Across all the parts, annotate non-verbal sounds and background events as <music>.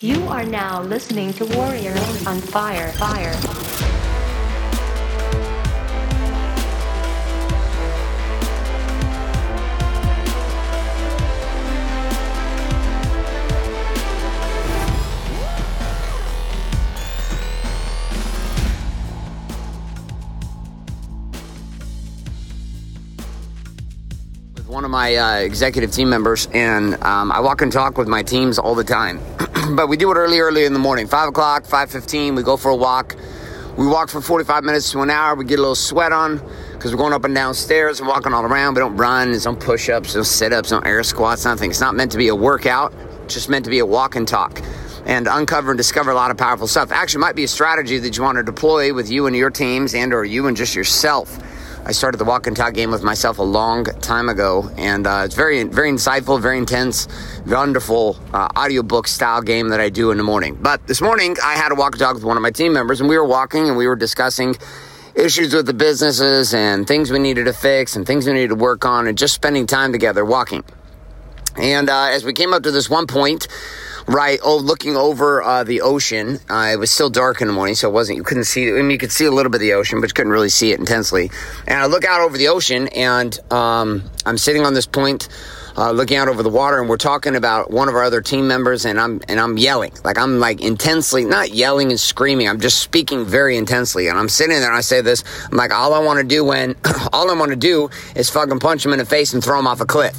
You are now listening to Warriors on Fire. Fire. with one of my uh, executive team members, and um, I walk and talk with my teams all the time. <clears throat> <clears throat> but we do it early, early in the morning, five o'clock, five fifteen. We go for a walk. We walk for forty-five minutes to an hour. We get a little sweat on because we're going up and down stairs and walking all around. We don't run. There's no push-ups, no sit-ups, no air squats, nothing. It's not meant to be a workout. It's just meant to be a walk and talk. And uncover and discover a lot of powerful stuff. Actually, might be a strategy that you want to deploy with you and your teams, and or you and just yourself. I started the walk and talk game with myself a long time ago, and uh, it's very, very insightful, very intense, wonderful uh, audiobook style game that I do in the morning. But this morning, I had a walk and talk with one of my team members, and we were walking and we were discussing issues with the businesses and things we needed to fix and things we needed to work on, and just spending time together walking. And uh, as we came up to this one point, right, oh, looking over uh, the ocean, uh, it was still dark in the morning, so it wasn't, you couldn't see, I mean, you could see a little bit of the ocean, but you couldn't really see it intensely. And I look out over the ocean, and um, I'm sitting on this point. Uh, looking out over the water, and we're talking about one of our other team members, and I'm and I'm yelling, like I'm like intensely, not yelling and screaming. I'm just speaking very intensely, and I'm sitting there, and I say this, I'm like, all I want to do when, <clears throat> all I want to do is fucking punch him in the face and throw him off a cliff.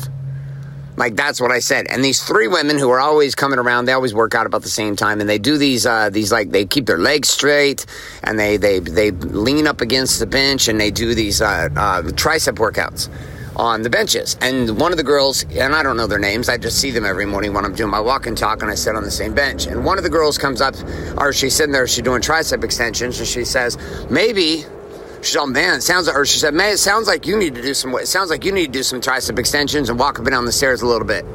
Like that's what I said. And these three women who are always coming around, they always work out about the same time, and they do these uh, these like they keep their legs straight, and they they they lean up against the bench, and they do these uh, uh, tricep workouts on the benches. And one of the girls, and I don't know their names, I just see them every morning when I'm doing my walk and talk, and I sit on the same bench. And one of the girls comes up, or she's sitting there, she's doing tricep extensions, and she says, maybe Oh, man, it sounds like, or she said, man, it sounds like you need to do some, it sounds like you need to do some tricep extensions and walk up and down the stairs a little bit.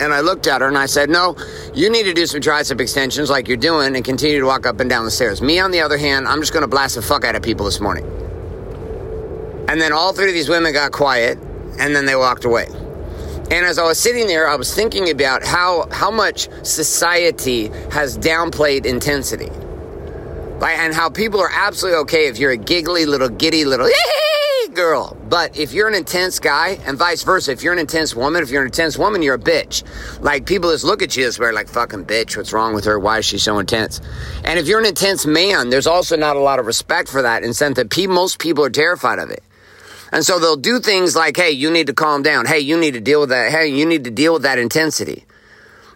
And I looked at her and I said, no, you need to do some tricep extensions like you're doing and continue to walk up and down the stairs. Me, on the other hand, I'm just going to blast the fuck out of people this morning. And then all three of these women got quiet and then they walked away. And as I was sitting there, I was thinking about how, how much society has downplayed intensity. Like, and how people are absolutely okay if you're a giggly little giddy little <laughs> girl. But if you're an intense guy, and vice versa, if you're an intense woman, if you're an intense woman, you're a bitch. Like people just look at you this way, like fucking bitch. What's wrong with her? Why is she so intense? And if you're an intense man, there's also not a lot of respect for that, the sense that most people are terrified of it. And so they'll do things like, "Hey, you need to calm down. Hey, you need to deal with that. Hey, you need to deal with that intensity."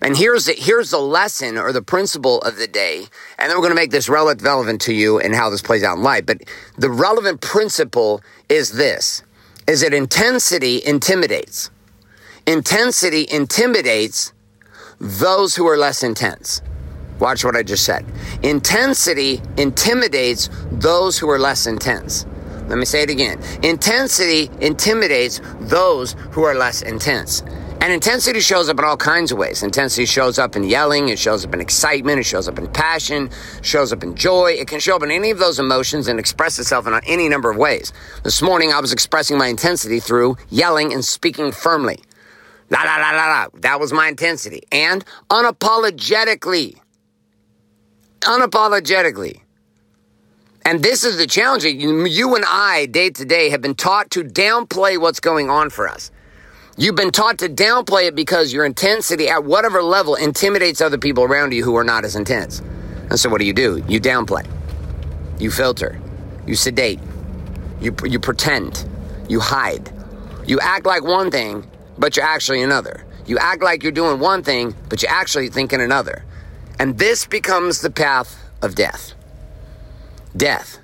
And here's the, here's the lesson or the principle of the day. And then we're going to make this relevant to you and how this plays out in life. But the relevant principle is this, is that intensity intimidates. Intensity intimidates those who are less intense. Watch what I just said. Intensity intimidates those who are less intense. Let me say it again. Intensity intimidates those who are less intense. And intensity shows up in all kinds of ways. Intensity shows up in yelling, it shows up in excitement, it shows up in passion, shows up in joy. It can show up in any of those emotions and express itself in any number of ways. This morning I was expressing my intensity through yelling and speaking firmly. La la la la la. That was my intensity. And unapologetically. Unapologetically. And this is the challenge. You and I, day to day, have been taught to downplay what's going on for us. You've been taught to downplay it because your intensity at whatever level intimidates other people around you who are not as intense. And so what do you do? You downplay. You filter. You sedate. You, you pretend. You hide. You act like one thing, but you're actually another. You act like you're doing one thing, but you're actually thinking another. And this becomes the path of death. Death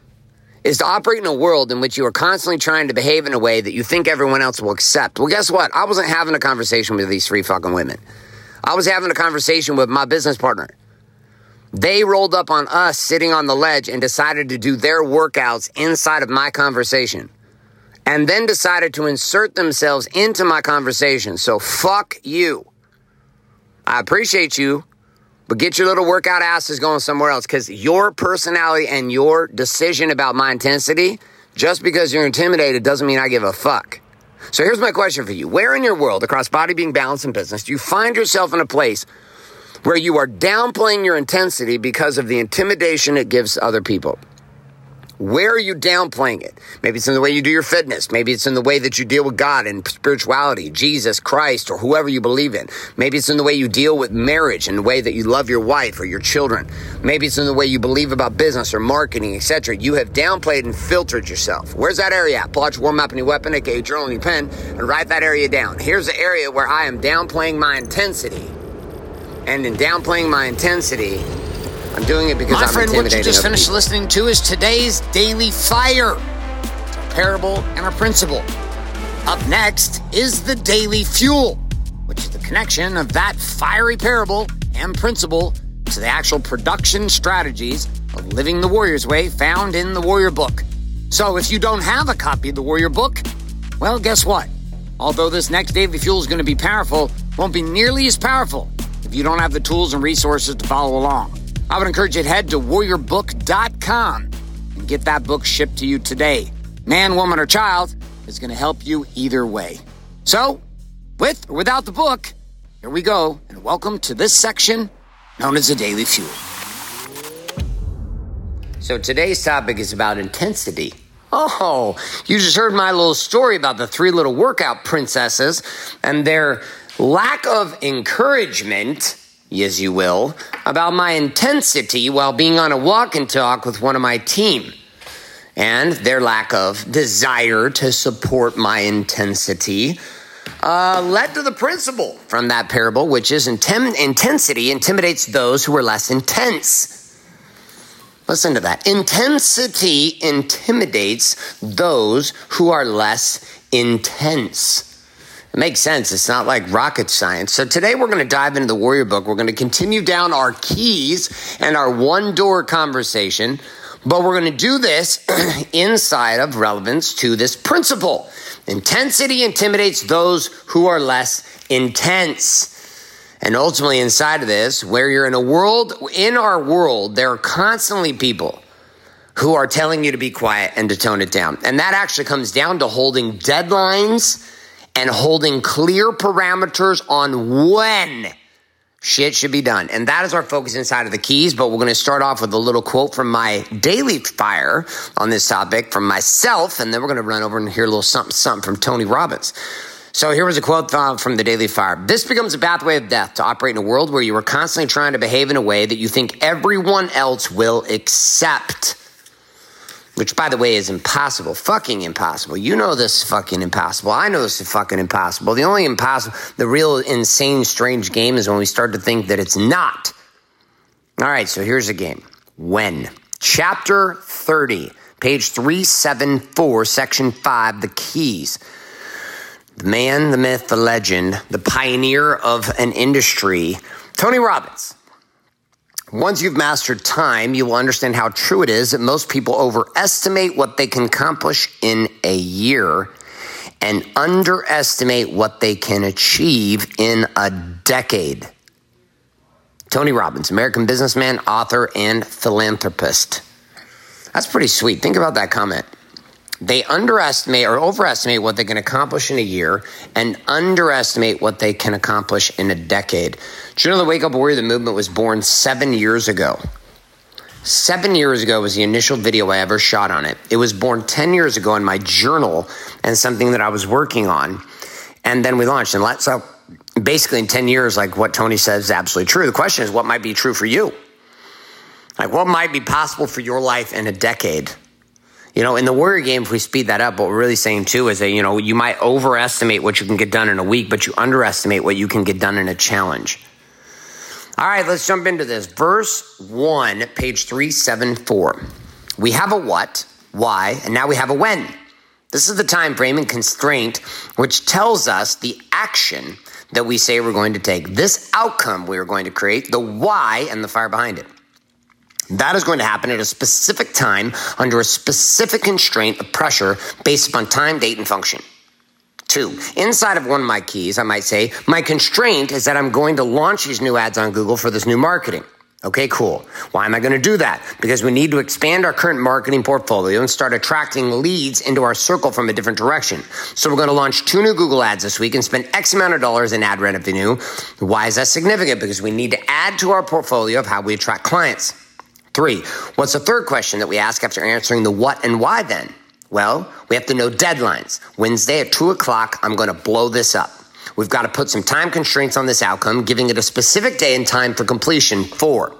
is to operate in a world in which you are constantly trying to behave in a way that you think everyone else will accept. Well, guess what? I wasn't having a conversation with these three fucking women. I was having a conversation with my business partner. They rolled up on us sitting on the ledge and decided to do their workouts inside of my conversation. And then decided to insert themselves into my conversation. So fuck you. I appreciate you, but get your little workout asses going somewhere else because your personality and your decision about my intensity, just because you're intimidated doesn't mean I give a fuck. So here's my question for you. Where in your world, across body, being balance, and business, do you find yourself in a place where you are downplaying your intensity because of the intimidation it gives other people. Where are you downplaying it? Maybe it's in the way you do your fitness. Maybe it's in the way that you deal with God and spirituality, Jesus Christ, or whoever you believe in. Maybe it's in the way you deal with marriage and the way that you love your wife or your children. Maybe it's in the way you believe about business or marketing, etc. You have downplayed and filtered yourself. Where's that area at? Pull out your War Map and your weapon, aka journal and your pen, and write that area down. Here's the area where I am downplaying my intensity. And in downplaying my intensity, I'm doing it because My I'm friend, what you just finished people. listening to is today's Daily Fire a parable and a principle. Up next is the Daily Fuel, which is the connection of that fiery parable and principle to the actual production strategies of living the Warrior's Way found in the Warrior Book. So if you don't have a copy of the Warrior Book, well, guess what? Although this next Daily Fuel is going to be powerful, won't be nearly as powerful if you don't have the tools and resources to follow along. I would encourage you to head to warriorbook.com and get that book shipped to you today. Man, woman, or child is going to help you either way. So, with or without the book, here we go, and welcome to this section known as the Daily Fuel. So today's topic is about intensity. Oh, you just heard my little story about the three little workout princesses and their lack of encouragement, yes, you will, about my intensity while being on a walk and talk with one of my team. And their lack of desire to support my intensity uh, led to the principle from that parable, which is intem- intensity intimidates those who are less intense. Listen to that. Intensity intimidates those who are less intense. It makes sense. It's not like rocket science. So today we're going to dive into the Warrior Book. We're going to continue down our keys and our one door conversation, but we're going to do this <clears throat> inside of relevance to this principle. Intensity intimidates those who are less intense. And ultimately, inside of this, where you're in a world, in our world, there are constantly people who are telling you to be quiet and to tone it down. And that actually comes down to holding deadlines and holding clear parameters on when shit should be done. And that is our focus inside of the keys. But we're going to start off with a little quote from my daily fire on this topic from myself. And then we're going to run over and hear a little something, something from Tony Robbins. So here was a quote uh, from the Daily Fire. This becomes a pathway of death to operate in a world where you are constantly trying to behave in a way that you think everyone else will accept. Which, by the way, is impossible. Fucking impossible. You know this fucking impossible. I know this is fucking impossible. The only impossible, the real insane, strange game is when we start to think that it's not. All right, so here's the game. When? Chapter 30, page 374, section 5, the keys. The man, the myth, the legend, the pioneer of an industry, Tony Robbins. Once you've mastered time, you will understand how true it is that most people overestimate what they can accomplish in a year and underestimate what they can achieve in a decade. Tony Robbins, American businessman, author, and philanthropist. That's pretty sweet. Think about that comment. They underestimate or overestimate what they can accomplish in a year and underestimate what they can accomplish in a decade. Do you know the Wake Up Warrior, the movement was born seven years ago? Seven years ago was the initial video I ever shot on it. It was born 10 years ago in my journal and something that I was working on. And then we launched. And so basically, in 10 years, like what Tony says is absolutely true. The question is, what might be true for you? Like, what might be possible for your life in a decade? You know, in the warrior game, if we speed that up, what we're really saying too is that, you know, you might overestimate what you can get done in a week, but you underestimate what you can get done in a challenge. All right, let's jump into this. Verse 1, page 374. We have a what, why, and now we have a when. This is the time frame and constraint which tells us the action that we say we're going to take, this outcome we are going to create, the why, and the fire behind it. That is going to happen at a specific time under a specific constraint of pressure based upon time, date, and function. Two, inside of one of my keys, I might say, my constraint is that I'm going to launch these new ads on Google for this new marketing. Okay, cool. Why am I going to do that? Because we need to expand our current marketing portfolio and start attracting leads into our circle from a different direction. So we're going to launch two new Google ads this week and spend X amount of dollars in ad revenue. Why is that significant? Because we need to add to our portfolio of how we attract clients. Three, what's the third question that we ask after answering the what and why then? Well, we have to know deadlines. Wednesday at two o'clock, I'm going to blow this up. We've got to put some time constraints on this outcome, giving it a specific day and time for completion. Four.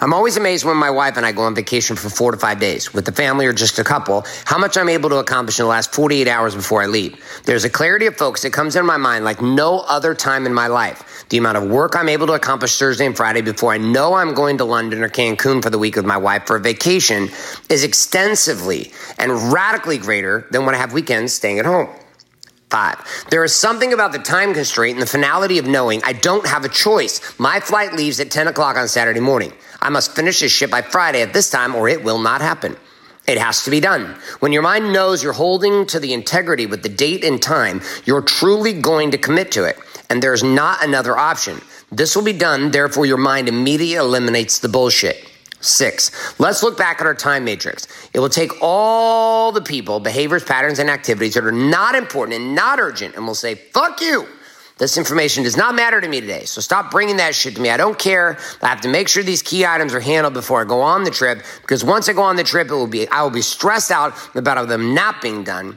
I'm always amazed when my wife and I go on vacation for four to five days with the family or just a couple, how much I'm able to accomplish in the last 48 hours before I leave. There's a clarity of focus that comes in my mind like no other time in my life. The amount of work I'm able to accomplish Thursday and Friday before I know I'm going to London or Cancun for the week with my wife for a vacation is extensively and radically greater than when I have weekends staying at home. Five, there is something about the time constraint and the finality of knowing I don't have a choice. My flight leaves at 10 o'clock on Saturday morning. I must finish this shit by Friday at this time or it will not happen. It has to be done. When your mind knows you're holding to the integrity with the date and time, you're truly going to commit to it. And there's not another option. This will be done, therefore, your mind immediately eliminates the bullshit. Six, let's look back at our time matrix. It will take all the people, behaviors, patterns, and activities that are not important and not urgent, and we'll say, fuck you. This information does not matter to me today. So stop bringing that shit to me. I don't care. I have to make sure these key items are handled before I go on the trip because once I go on the trip, it will be, I will be stressed out about them not being done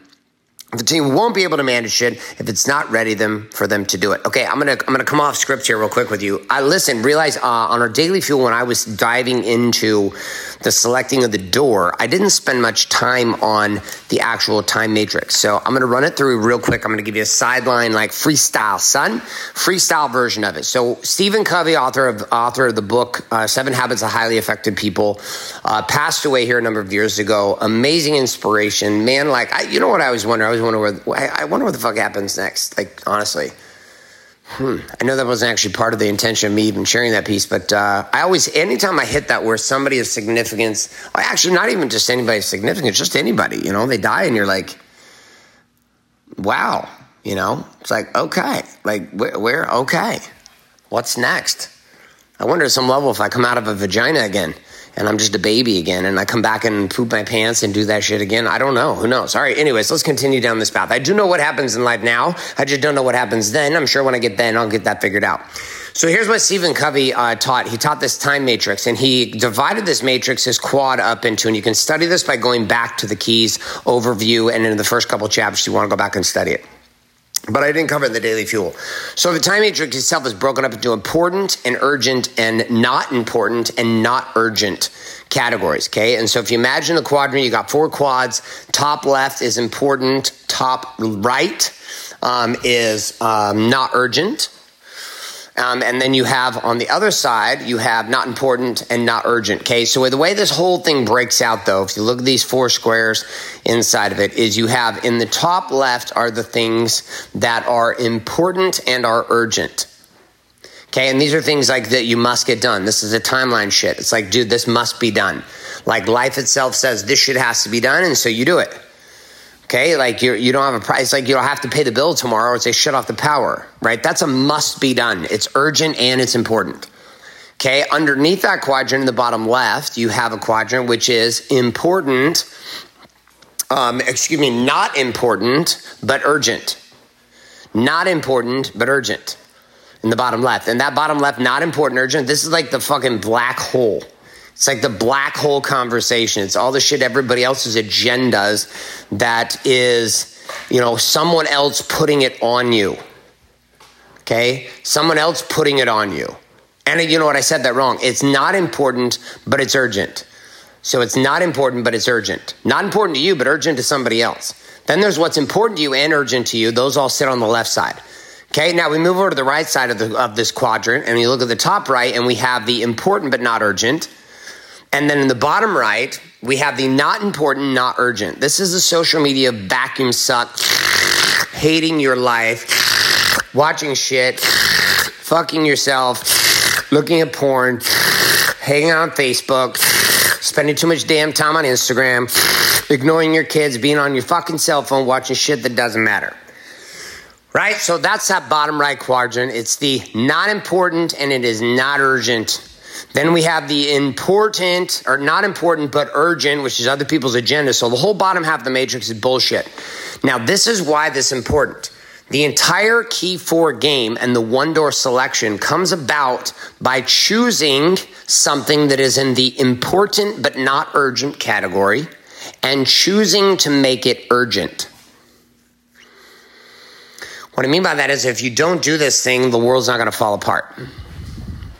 the team won't be able to manage it if it's not ready them for them to do it. Okay, I'm gonna I'm gonna come off script here real quick with you. I listen, realize uh, on our daily fuel when I was diving into the selecting of the door, I didn't spend much time on the actual time matrix. So I'm gonna run it through real quick. I'm gonna give you a sideline like freestyle, son, freestyle version of it. So Stephen Covey, author of author of the book uh, Seven Habits of Highly Effective People, uh, passed away here a number of years ago. Amazing inspiration, man. Like I, you know what I was wondering. I was wonder where I wonder what the fuck happens next. Like honestly, hmm. I know that wasn't actually part of the intention of me even sharing that piece, but uh, I always, anytime I hit that where somebody of significance, actually not even just anybody of significance, just anybody, you know, they die and you're like, wow, you know, it's like okay, like where okay, what's next? I wonder at some level if I come out of a vagina again and I'm just a baby again and I come back and poop my pants and do that shit again. I don't know. Who knows? All right. Anyways, let's continue down this path. I do know what happens in life now. I just don't know what happens then. I'm sure when I get then, I'll get that figured out. So here's what Stephen Covey uh, taught. He taught this time matrix and he divided this matrix, his quad up into, and you can study this by going back to the keys overview and in the first couple chapters, you want to go back and study it but I didn't cover in the daily fuel. So the time matrix itself is broken up into important and urgent and not important and not urgent categories. Okay. And so if you imagine the quadrant, you got four quads. Top left is important. Top right um, is um, not urgent. Um, and then you have on the other side, you have not important and not urgent. Okay. So the way this whole thing breaks out though, if you look at these four squares inside of it, is you have in the top left are the things that are important and are urgent. Okay. And these are things like that you must get done. This is a timeline shit. It's like, dude, this must be done. Like life itself says this shit has to be done. And so you do it. Okay, like you you don't have a price, like you don't have to pay the bill tomorrow or say shut off the power, right? That's a must be done. It's urgent and it's important. Okay, underneath that quadrant in the bottom left, you have a quadrant which is important, um, excuse me, not important, but urgent. Not important, but urgent in the bottom left. And that bottom left, not important, urgent, this is like the fucking black hole it's like the black hole conversation. It's all the shit everybody else's agendas that is, you know, someone else putting it on you. Okay? Someone else putting it on you. And you know what? I said that wrong. It's not important, but it's urgent. So it's not important, but it's urgent. Not important to you, but urgent to somebody else. Then there's what's important to you and urgent to you. Those all sit on the left side. Okay, now we move over to the right side of, the, of this quadrant and you look at the top right and we have the important but not urgent. And then in the bottom right, we have the not important, not urgent. This is a social media vacuum suck, hating your life, watching shit, fucking yourself, looking at porn, hanging on Facebook, spending too much damn time on Instagram, ignoring your kids, being on your fucking cell phone, watching shit that doesn't matter. Right? So that's that bottom right quadrant. It's the not important and it is not urgent Then we have the important, or not important, but urgent, which is other people's agenda. So the whole bottom half of the matrix is bullshit. Now, this is why this is important. The entire key four game and the one door selection comes about by choosing something that is in the important but not urgent category and choosing to make it urgent. What I mean by that is if you don't do this thing, the world's not going to fall apart.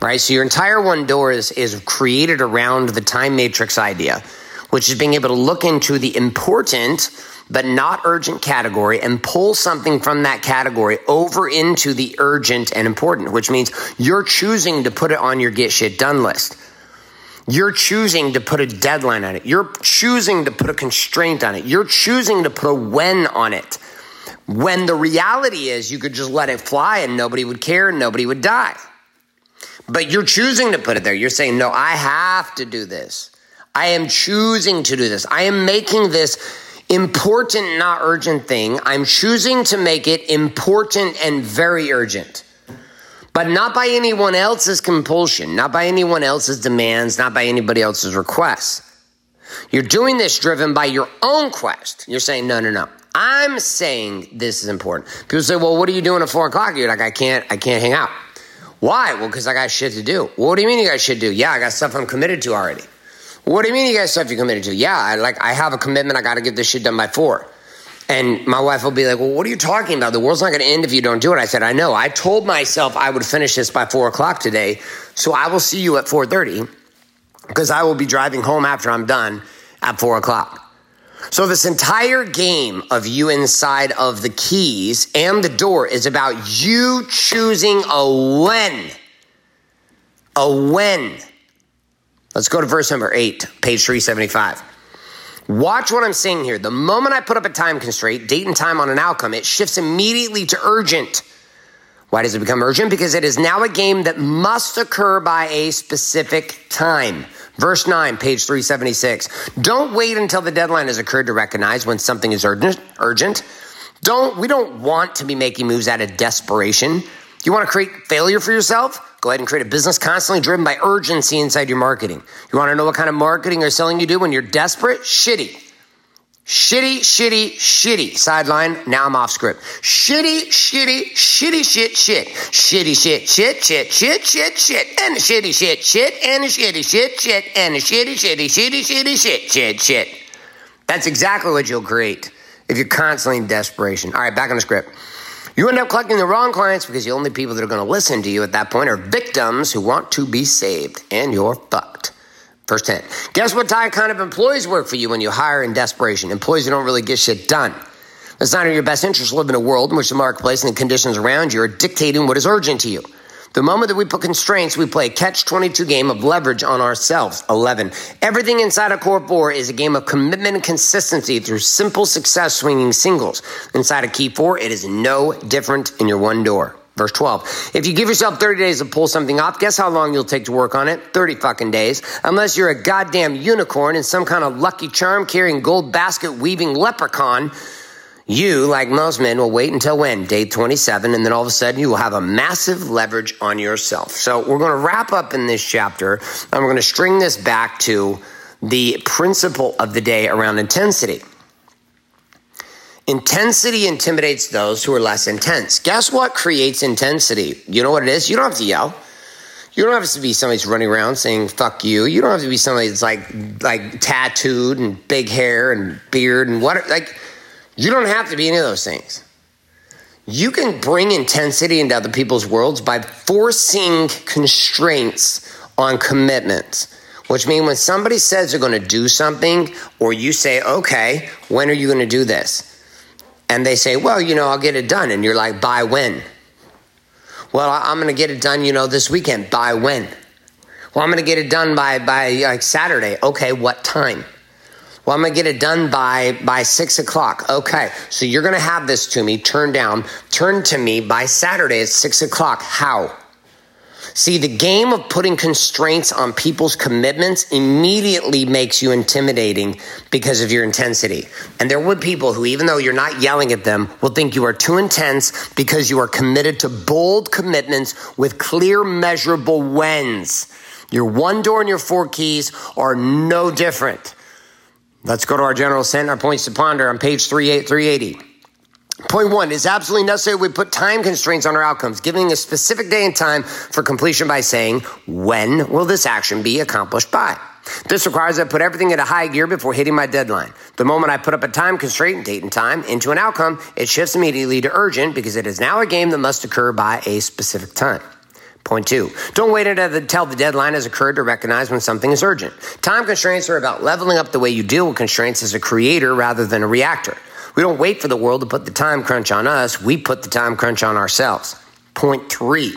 Right? So your entire one door is, is created around the time matrix idea, which is being able to look into the important but not urgent category and pull something from that category over into the urgent and important, which means you're choosing to put it on your get shit done list. You're choosing to put a deadline on it. You're choosing to put a constraint on it. You're choosing to put a when on it. When the reality is you could just let it fly and nobody would care and nobody would die. But you're choosing to put it there. You're saying, no, I have to do this. I am choosing to do this. I am making this important, not urgent thing. I'm choosing to make it important and very urgent. But not by anyone else's compulsion, not by anyone else's demands, not by anybody else's requests. You're doing this driven by your own quest. You're saying, no, no, no. I'm saying this is important. People say, well, what are you doing at four o'clock? You're like, I can't, I can't hang out. Why? Well, because I got shit to do. Well, what do you mean you got shit to do? Yeah, I got stuff I'm committed to already. What do you mean you got stuff you're committed to? Yeah, I like I have a commitment. I got to get this shit done by four. And my wife will be like, "Well, what are you talking about? The world's not going to end if you don't do it." I said, "I know. I told myself I would finish this by four o'clock today, so I will see you at four thirty because I will be driving home after I'm done at four o'clock." So this entire game of you inside of the keys and the door is about you choosing a when. A when. Let's go to verse number eight, page 375. Watch what I'm saying here. The moment I put up a time constraint, date and time on an outcome, it shifts immediately to urgent. Why does it become urgent? Because it is now a game that must occur by a specific time. Verse 9, page 376. Don't wait until the deadline has occurred to recognize when something is urgent. urgent. Don't, we don't want to be making moves out of desperation. You want to create failure for yourself? Go ahead and create a business constantly driven by urgency inside your marketing. You want to know what kind of marketing or selling you do when you're desperate? Shitty. Shitty, shitty, shitty. Sideline. Now I'm off script. Shitty, shitty, shitty, shit, shit. Shitty, shit, shit, shit, shit, shit, shit. And shitty, shit, shit, and shitty, shit, shit, and shitty, shitty, shitty, shitty, shit, shit, shit. That's exactly what you'll create if you're constantly in desperation. All right, back on the script. You end up collecting the wrong clients because the only people that are going to listen to you at that point are victims who want to be saved, and you're fucked. Verse 10. Guess what kind of employees work for you when you hire in desperation? Employees who don't really get shit done. It's not in your best interest to live in a world in which the marketplace and the conditions around you are dictating what is urgent to you. The moment that we put constraints, we play a catch 22 game of leverage on ourselves. 11. Everything inside a core four is a game of commitment and consistency through simple success swinging singles. Inside a key four, it is no different in your one door. Verse 12. If you give yourself 30 days to pull something off, guess how long you'll take to work on it? 30 fucking days. Unless you're a goddamn unicorn and some kind of lucky charm carrying gold basket weaving leprechaun you, like most men, will wait until when? Day 27, and then all of a sudden you will have a massive leverage on yourself. So we're going to wrap up in this chapter, and we're going to string this back to the principle of the day around intensity. Intensity intimidates those who are less intense. Guess what creates intensity? You know what it is? You don't have to yell. You don't have to be somebody who's running around saying "fuck you." You don't have to be somebody that's like like tattooed and big hair and beard and what like you don't have to be any of those things. You can bring intensity into other people's worlds by forcing constraints on commitments, which means when somebody says they're going to do something, or you say, okay, when are you going to do this? And they say, well, you know, I'll get it done. And you're like, by when? Well, I'm going to get it done, you know, this weekend. By when? Well, I'm going to get it done by, by like Saturday. Okay, what time? Well, I'm gonna get it done by by six o'clock. Okay, so you're gonna have this to me, turn down, turn to me by Saturday at six o'clock. How? See, the game of putting constraints on people's commitments immediately makes you intimidating because of your intensity. And there would people who, even though you're not yelling at them, will think you are too intense because you are committed to bold commitments with clear, measurable whens. Your one door and your four keys are no different. Let's go to our general sent, our points to ponder on page 380. Point one is absolutely necessary we put time constraints on our outcomes, giving a specific day and time for completion by saying, when will this action be accomplished by? This requires I put everything into high gear before hitting my deadline. The moment I put up a time constraint, date and time, into an outcome, it shifts immediately to urgent because it is now a game that must occur by a specific time. Point two, don't wait until the deadline has occurred to recognize when something is urgent. Time constraints are about leveling up the way you deal with constraints as a creator rather than a reactor. We don't wait for the world to put the time crunch on us, we put the time crunch on ourselves. Point three,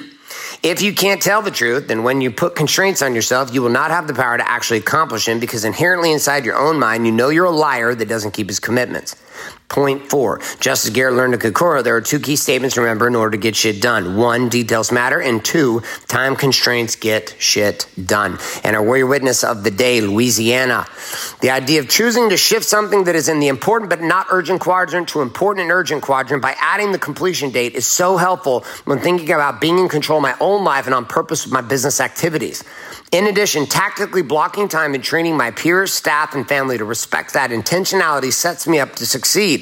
if you can't tell the truth, then when you put constraints on yourself, you will not have the power to actually accomplish them because inherently inside your own mind, you know you're a liar that doesn't keep his commitments. Point four, just as Garrett learned at Kokoro, there are two key statements to remember in order to get shit done. One, details matter, and two, time constraints get shit done. And our warrior witness of the day, Louisiana. The idea of choosing to shift something that is in the important but not urgent quadrant to important and urgent quadrant by adding the completion date is so helpful when thinking about being in control of my own life and on purpose with my business activities. In addition, tactically blocking time and training my peers, staff, and family to respect that intentionality sets me up to succeed.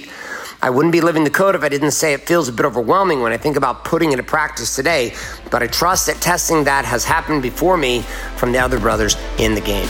I wouldn't be living the code if I didn't say it feels a bit overwhelming when I think about putting it into practice today, but I trust that testing that has happened before me from the other brothers in the game.